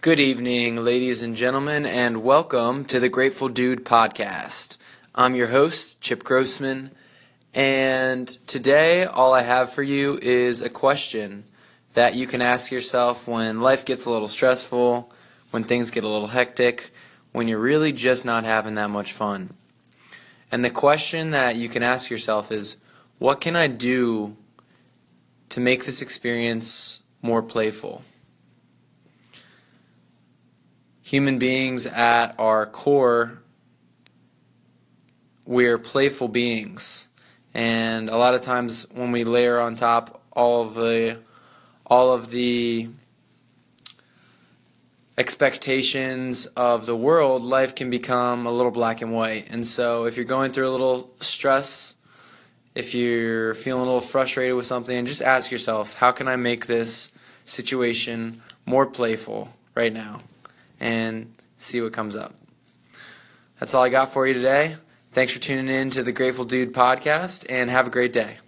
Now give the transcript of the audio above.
Good evening, ladies and gentlemen, and welcome to the Grateful Dude podcast. I'm your host, Chip Grossman, and today all I have for you is a question that you can ask yourself when life gets a little stressful, when things get a little hectic, when you're really just not having that much fun. And the question that you can ask yourself is what can I do to make this experience more playful? Human beings at our core, we're playful beings. And a lot of times when we layer on top all of the all of the expectations of the world, life can become a little black and white. And so if you're going through a little stress, if you're feeling a little frustrated with something, just ask yourself, how can I make this situation more playful right now? And see what comes up. That's all I got for you today. Thanks for tuning in to the Grateful Dude podcast and have a great day.